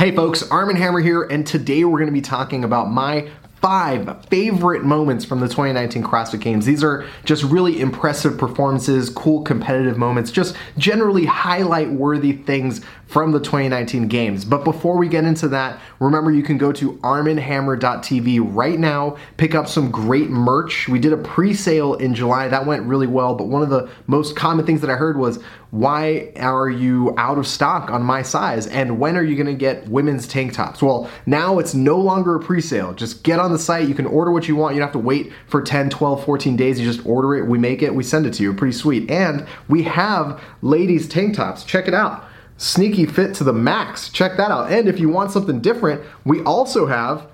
Hey folks, Armen Hammer here, and today we're going to be talking about my five favorite moments from the 2019 CrossFit Games. These are just really impressive performances, cool competitive moments, just generally highlight worthy things from the 2019 games. But before we get into that, remember you can go to armenhammer.tv right now, pick up some great merch. We did a pre-sale in July. That went really well, but one of the most common things that I heard was why are you out of stock on my size and when are you going to get women's tank tops? Well, now it's no longer a pre-sale. Just get on the site, you can order what you want. You don't have to wait for 10, 12, 14 days. You just order it, we make it, we send it to you. Pretty sweet. And we have ladies tank tops. Check it out sneaky fit to the max. Check that out. And if you want something different, we also have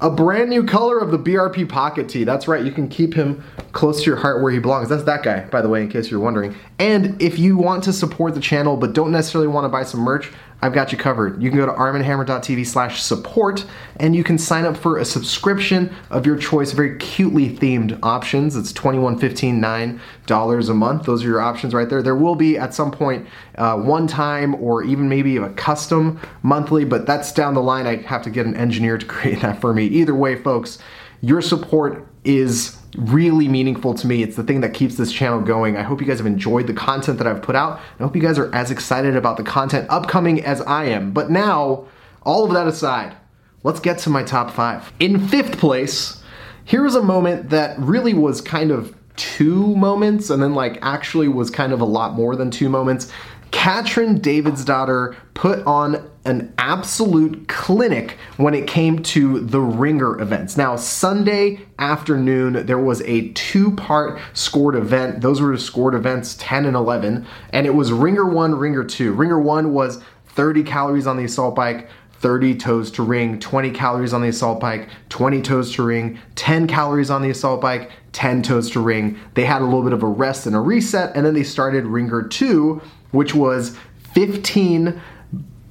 a brand new color of the BRP Pocket Tee. That's right, you can keep him close to your heart where he belongs. That's that guy, by the way, in case you're wondering. And if you want to support the channel but don't necessarily want to buy some merch, I've got you covered. You can go to armenhammer.tv slash support and you can sign up for a subscription of your choice, very cutely themed options. It's $21, $15, $9 a month. Those are your options right there. There will be at some point uh, one time or even maybe a custom monthly, but that's down the line. I have to get an engineer to create that for me. Either way, folks, your support is really meaningful to me. It's the thing that keeps this channel going. I hope you guys have enjoyed the content that I've put out. I hope you guys are as excited about the content upcoming as I am. But now, all of that aside, let's get to my top five. In fifth place, here's a moment that really was kind of two moments and then like actually was kind of a lot more than two moments. Katrin Davidsdottir, put on an absolute clinic when it came to the ringer events. Now, Sunday afternoon, there was a two part scored event. Those were scored events 10 and 11, and it was ringer one, ringer two. Ringer one was 30 calories on the assault bike. 30 toes to ring, 20 calories on the assault bike, 20 toes to ring, 10 calories on the assault bike, 10 toes to ring. They had a little bit of a rest and a reset, and then they started ringer two, which was 15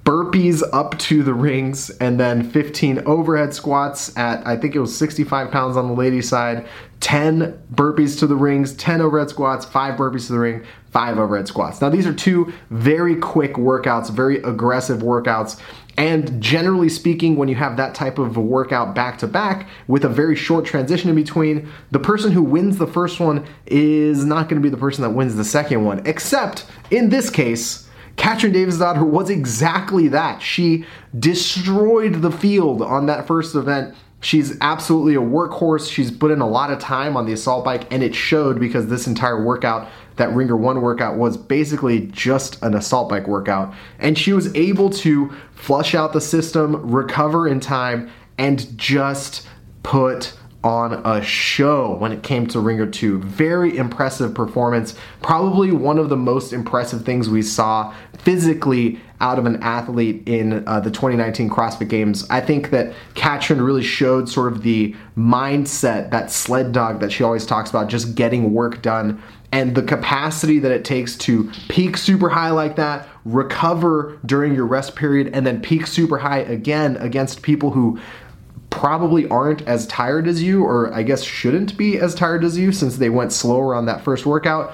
burpees up to the rings and then 15 overhead squats at I think it was 65 pounds on the ladies side, 10 burpees to the rings, 10 overhead squats, 5 burpees to the ring, 5 overhead squats. Now these are two very quick workouts, very aggressive workouts. And generally speaking, when you have that type of a workout back to back with a very short transition in between, the person who wins the first one is not going to be the person that wins the second one. Except in this case, Katrin Davidsdottir was exactly that. She destroyed the field on that first event. She's absolutely a workhorse. She's put in a lot of time on the assault bike, and it showed because this entire workout, that Ringer 1 workout, was basically just an assault bike workout. And she was able to flush out the system, recover in time, and just put on a show when it came to Ringer 2. Very impressive performance. Probably one of the most impressive things we saw physically out of an athlete in uh, the 2019 CrossFit Games. I think that Katrin really showed sort of the mindset, that sled dog that she always talks about, just getting work done. And the capacity that it takes to peak super high like that, recover during your rest period, and then peak super high again against people who probably aren't as tired as you, or I guess shouldn't be as tired as you since they went slower on that first workout.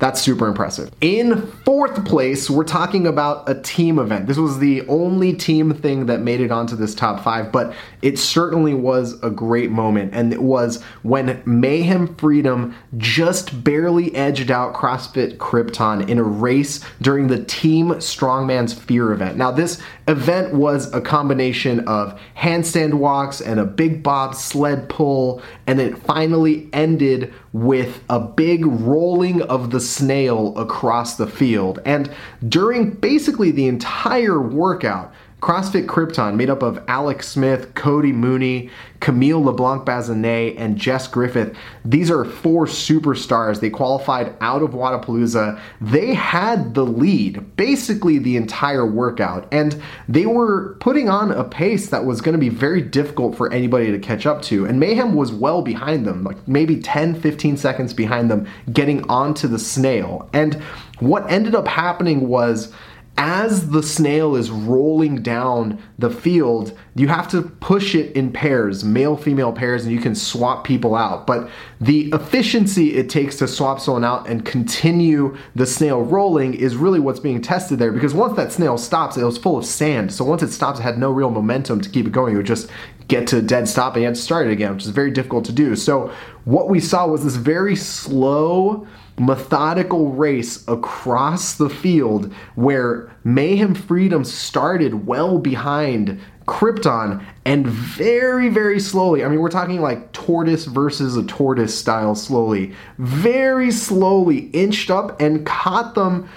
That's super impressive. In fourth place, we're talking about a team event. This was the only team thing that made it onto this top five, but it certainly was a great moment. And it was when Mayhem Freedom just barely edged out CrossFit Krypton in a race during the Team Strongman's Fear event. Now, this event was a combination of handstand walks and a big bob sled pull, and it finally ended with a big rolling of the snail across the field. And during basically the entire workout, CrossFit Krypton, made up of Alex Smith, Cody Mooney, Camille LeBlanc Bazinet, and Jess Griffith. These are four superstars. They qualified out of Wodapalooza. They had the lead basically the entire workout, and they were putting on a pace that was going to be very difficult for anybody to catch up to. And Mayhem was well behind them, like maybe 10, 15 seconds behind them, getting onto the snail. And what ended up happening was as the snail is rolling down the field, you have to push it in pairs, male female pairs, and you can swap people out. But the efficiency it takes to swap someone out and continue the snail rolling is really what's being tested there because once that snail stops, it was full of sand. So once it stops, it had no real momentum to keep it going. It would just get to a dead stop and you had to start it again, which is very difficult to do. So what we saw was this very slow methodical race across the field where Mayhem Freedom started well behind Krypton and very, very slowly, I mean, we're talking like tortoise versus a tortoise style slowly, very slowly inched up and caught them,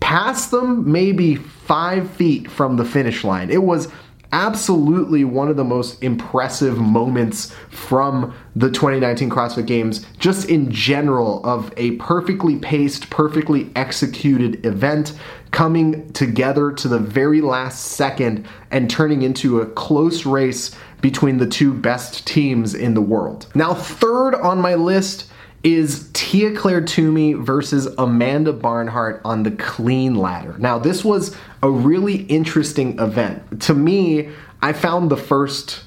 past them maybe five feet from the finish line. It was absolutely one of the most impressive moments from the 2019 CrossFit Games, just in general, of a perfectly paced, perfectly executed event coming together to the very last second and turning into a close race between the two best teams in the world. Now, third on my list is Tia Claire Toomey versus Amanda Barnhart on the clean ladder. Now, this was a really interesting event. To me, I found the first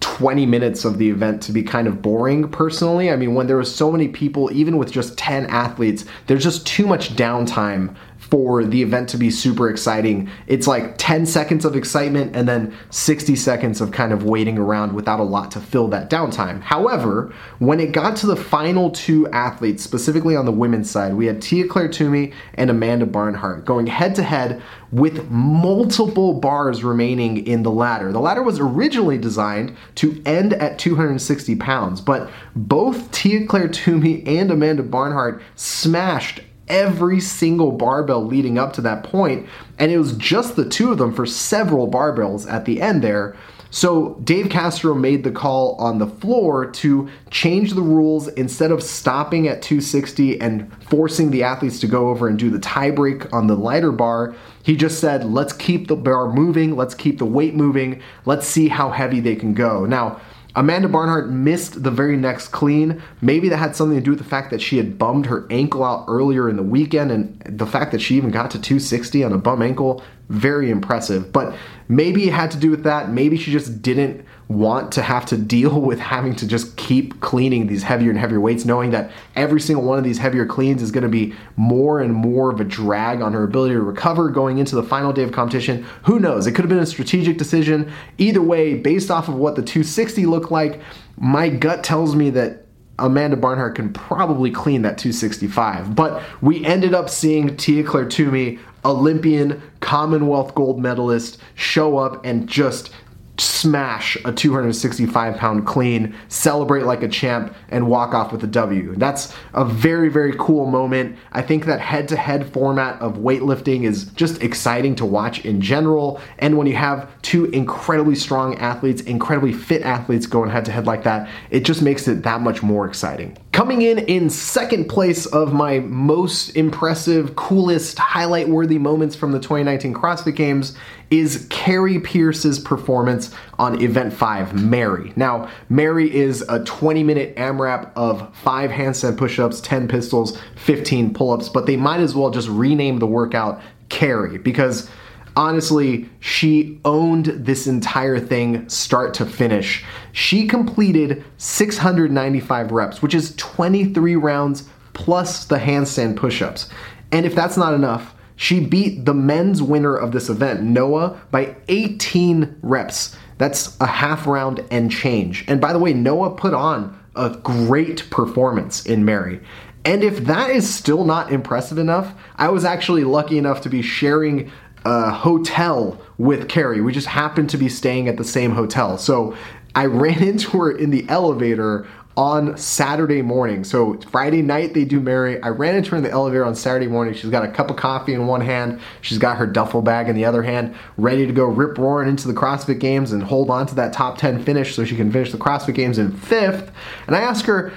20 minutes of the event to be kind of boring personally. I mean, when there was so many people, even with just 10 athletes, there's just too much downtime for the event to be super exciting. It's like 10 seconds of excitement and then 60 seconds of kind of waiting around without a lot to fill that downtime. However, when it got to the final two athletes, specifically on the women's side, we had Tia Claire Toomey and Amanda Barnhart going head to head with multiple bars remaining in the ladder. The ladder was originally designed to end at 260 pounds, but both Tia Claire Toomey and Amanda Barnhart smashed every single barbell leading up to that point, and it was just the two of them for several barbells at the end there. So Dave Castro made the call on the floor to change the rules instead of stopping at 260 and forcing the athletes to go over and do the tie break on the lighter bar. He just said, let's keep the bar moving, let's keep the weight moving, let's see how heavy they can go. Now, Amanda Barnhart missed the very next clean. Maybe that had something to do with the fact that she had bummed her ankle out earlier in the weekend, and the fact that she even got to 260 on a bum ankle, very impressive. But maybe it had to do with that. Maybe she just didn't want to have to deal with having to just keep cleaning these heavier and heavier weights, knowing that every single one of these heavier cleans is going to be more and more of a drag on her ability to recover going into the final day of competition. Who knows? It could have been a strategic decision. Either way, based off of what the 260 looked like, my gut tells me that Amanda Barnhart can probably clean that 265. But we ended up seeing Tia Claire Toomey, Olympian, Commonwealth gold medalist, show up and just smash a 265 pound clean, celebrate like a champ, and walk off with a W. That's a very, very cool moment. I think that head to head format of weightlifting is just exciting to watch in general. And when you have two incredibly strong athletes, incredibly fit athletes going head to head like that, it just makes it that much more exciting. Coming in in second place of my most impressive, coolest, highlight worthy moments from the 2019 CrossFit Games is Kari Pierce's performance on Event 5, Mary. Now, Mary is a 20 minute AMRAP of 5 handstand push ups, 10 pistols, 15 pull ups, but they might as well just rename the workout Kari because honestly, she owned this entire thing start to finish. She completed 695 reps, which is 23 rounds plus the handstand push ups. And if that's not enough, she beat the men's winner of this event, Noah, by 18 reps. That's a half round and change. And by the way, Noah put on a great performance in Mary. And if that is still not impressive enough, I was actually lucky enough to be sharing a hotel with Kari. We just happened to be staying at the same hotel. So I ran into her in the elevator on Saturday morning. So Friday night they do Mary. I ran into her in the elevator on Saturday morning. She's got a cup of coffee in one hand. She's got her duffel bag in the other hand, ready to go rip roaring into the CrossFit Games and hold on to that top 10 finish so she can finish the CrossFit Games in fifth. And I ask her,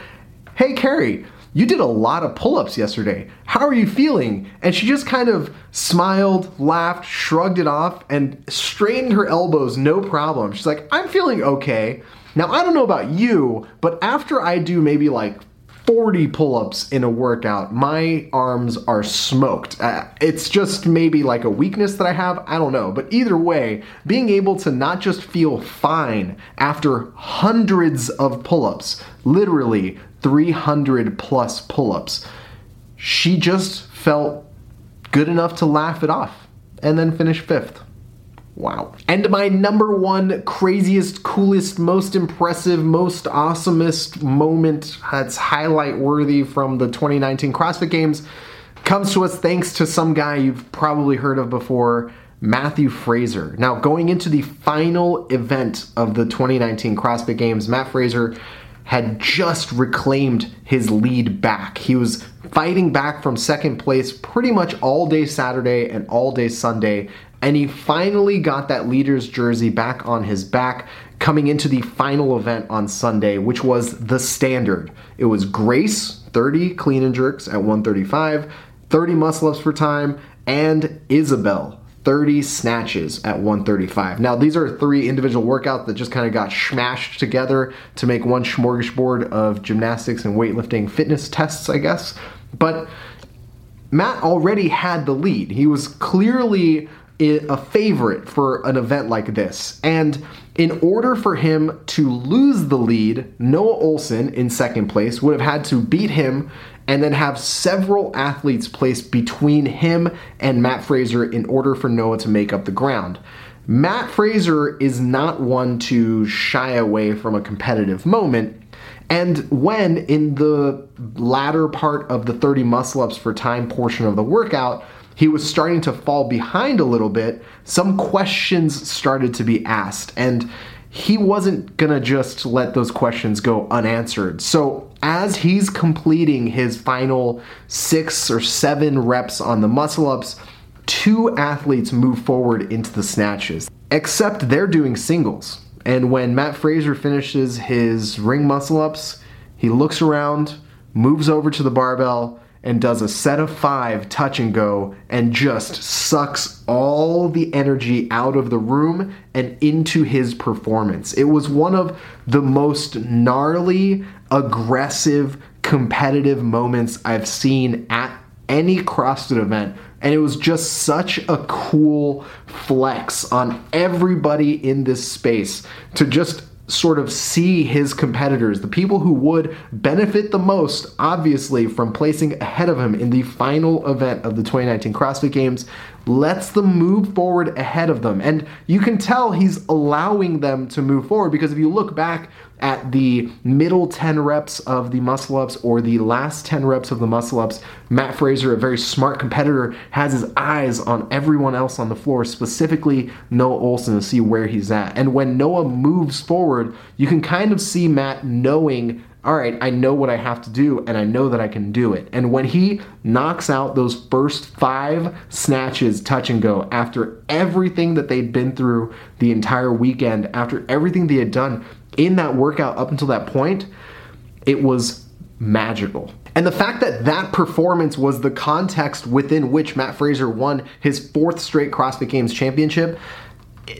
hey Kari, you did a lot of pull ups yesterday. How are you feeling? And she just kind of smiled, laughed, shrugged it off, and straightened her elbows, no problem. She's like, I'm feeling okay. Now, I don't know about you, but after I do maybe like 40 pull ups in a workout, my arms are smoked. Uh, it's just maybe like a weakness that I have, I don't know. But either way, being able to not just feel fine after hundreds of pull ups, literally 300 plus pull ups, she just felt good enough to laugh it off and then finish fifth. Wow. And my number one craziest, coolest, most impressive, most awesomest moment that's highlight worthy from the 2019 CrossFit Games comes to us thanks to some guy you've probably heard of before, Matthew Fraser. Now, going into the final event of the 2019 CrossFit Games, Matt Fraser had just reclaimed his lead back. He was fighting back from second place pretty much all day Saturday and all day Sunday, and he finally got that leader's jersey back on his back coming into the final event on Sunday, which was the standard. It was Grace, 30 clean and jerks at 135, 30 muscle ups per time, and Isabel, 30 snatches at 135. Now, these are three individual workouts that just kind of got smashed together to make one smorgasbord of gymnastics and weightlifting fitness tests, I guess. But Matt already had the lead. He was clearly a favorite for an event like this. And in order for him to lose the lead, Noah Ohlsen in second place would have had to beat him and then have several athletes placed between him and Matt Fraser in order for Noah to make up the ground. Matt Fraser is not one to shy away from a competitive moment. And when in the latter part of the 30 muscle ups for time portion of the workout, he was starting to fall behind a little bit, some questions started to be asked. And he wasn't gonna just let those questions go unanswered. So, as he's completing his final six or seven reps on the muscle ups, two athletes move forward into the snatches, except they're doing singles. And when Matt Fraser finishes his ring muscle ups, he looks around, moves over to the barbell, and does a set of five touch and go and just sucks all the energy out of the room and into his performance. It was one of the most gnarly, aggressive, competitive moments I've seen at any CrossFit event. And it was just such a cool flex on everybody in this space to just sort of see his competitors, the people who would benefit the most, obviously, from placing ahead of him in the final event of the 2019 CrossFit Games, lets them move forward ahead of them. And you can tell he's allowing them to move forward because if you look back at the middle 10 reps of the muscle ups or the last 10 reps of the muscle ups, Matt Fraser, a very smart competitor, has his eyes on everyone else on the floor, specifically Noah Ohlsen, to see where he's at. And when Noah moves forward, you can kind of see Matt knowing all right, I know what I have to do and I know that I can do it. And when he knocks out those first five snatches touch and go after everything that they'd been through the entire weekend, after everything they had done in that workout up until that point, it was magical. And the fact that that performance was the context within which Matt Fraser won his fourth straight CrossFit Games championship,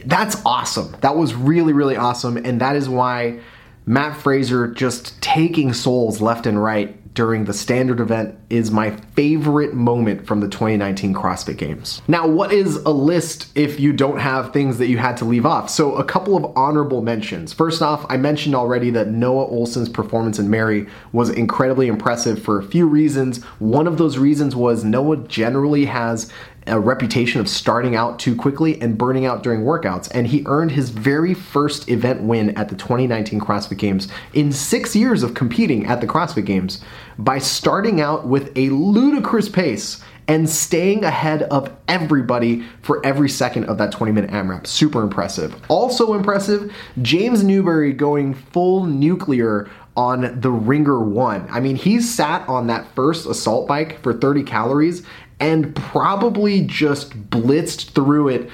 that's awesome. That was really, really awesome. And that is why Matt Fraser just taking souls left and right during the standard event is my favorite moment from the 2019 CrossFit Games. Now, what is a list if you don't have things that you had to leave off? So, a couple of honorable mentions. First off, I mentioned already that Noah Ohlsen's performance in Mary was incredibly impressive for a few reasons. One of those reasons was Noah generally has a reputation of starting out too quickly and burning out during workouts, and he earned his very first event win at the 2019 CrossFit Games in six years of competing at the CrossFit Games by starting out with a ludicrous pace and staying ahead of everybody for every second of that 20 minute AMRAP. Super impressive. Also impressive, James Newbury going full nuclear on the Ringer 1. I mean, he sat on that first assault bike for 30 calories and probably just blitzed through it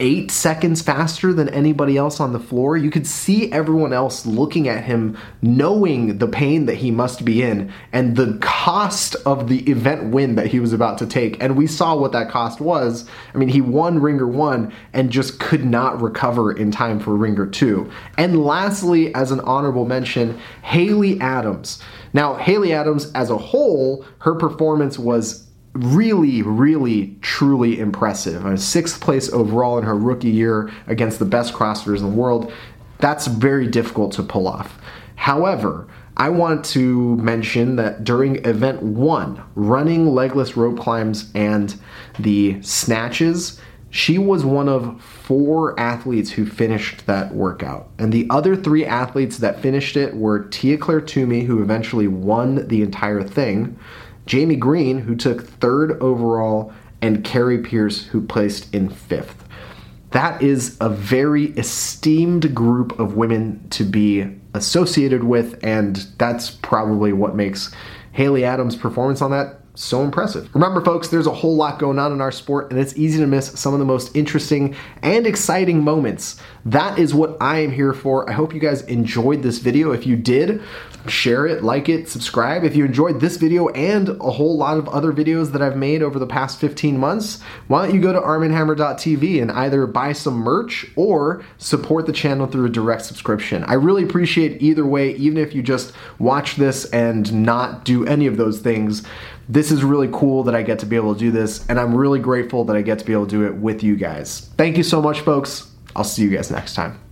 eight seconds faster than anybody else on the floor. You could see everyone else looking at him, knowing the pain that he must be in and the cost of the event win that he was about to take. And we saw what that cost was. I mean, he won Ringer 1 and just could not recover in time for Ringer 2. And lastly, as an honorable mention, Haley Adams. Now, Haley Adams as a whole, her performance was really, really, truly impressive. A sixth place overall in her rookie year against the best CrossFitters in the world. That's very difficult to pull off. However, I want to mention that during event one, running legless rope climbs and the snatches, she was one of four athletes who finished that workout. And the other three athletes that finished it were Tia Claire Toomey, who eventually won the entire thing, Jamie Greene, who took third overall, and Kari Pierce, who placed in fifth. That is a very esteemed group of women to be associated with, and that's probably what makes Haley Adams' performance on that so impressive. Remember, folks, there's a whole lot going on in our sport, and it's easy to miss some of the most interesting and exciting moments. That is what I am here for. I hope you guys enjoyed this video. If you did, share it, like it, subscribe. If you enjoyed this video and a whole lot of other videos that I've made over the past 15 months, why don't you go to armenhammer.tv and either buy some merch or support the channel through a direct subscription. I really appreciate either way, even if you just watch this and not do any of those things. This is really cool that I get to be able to do this, and I'm really grateful that I get to be able to do it with you guys. Thank you so much, folks. I'll see you guys next time.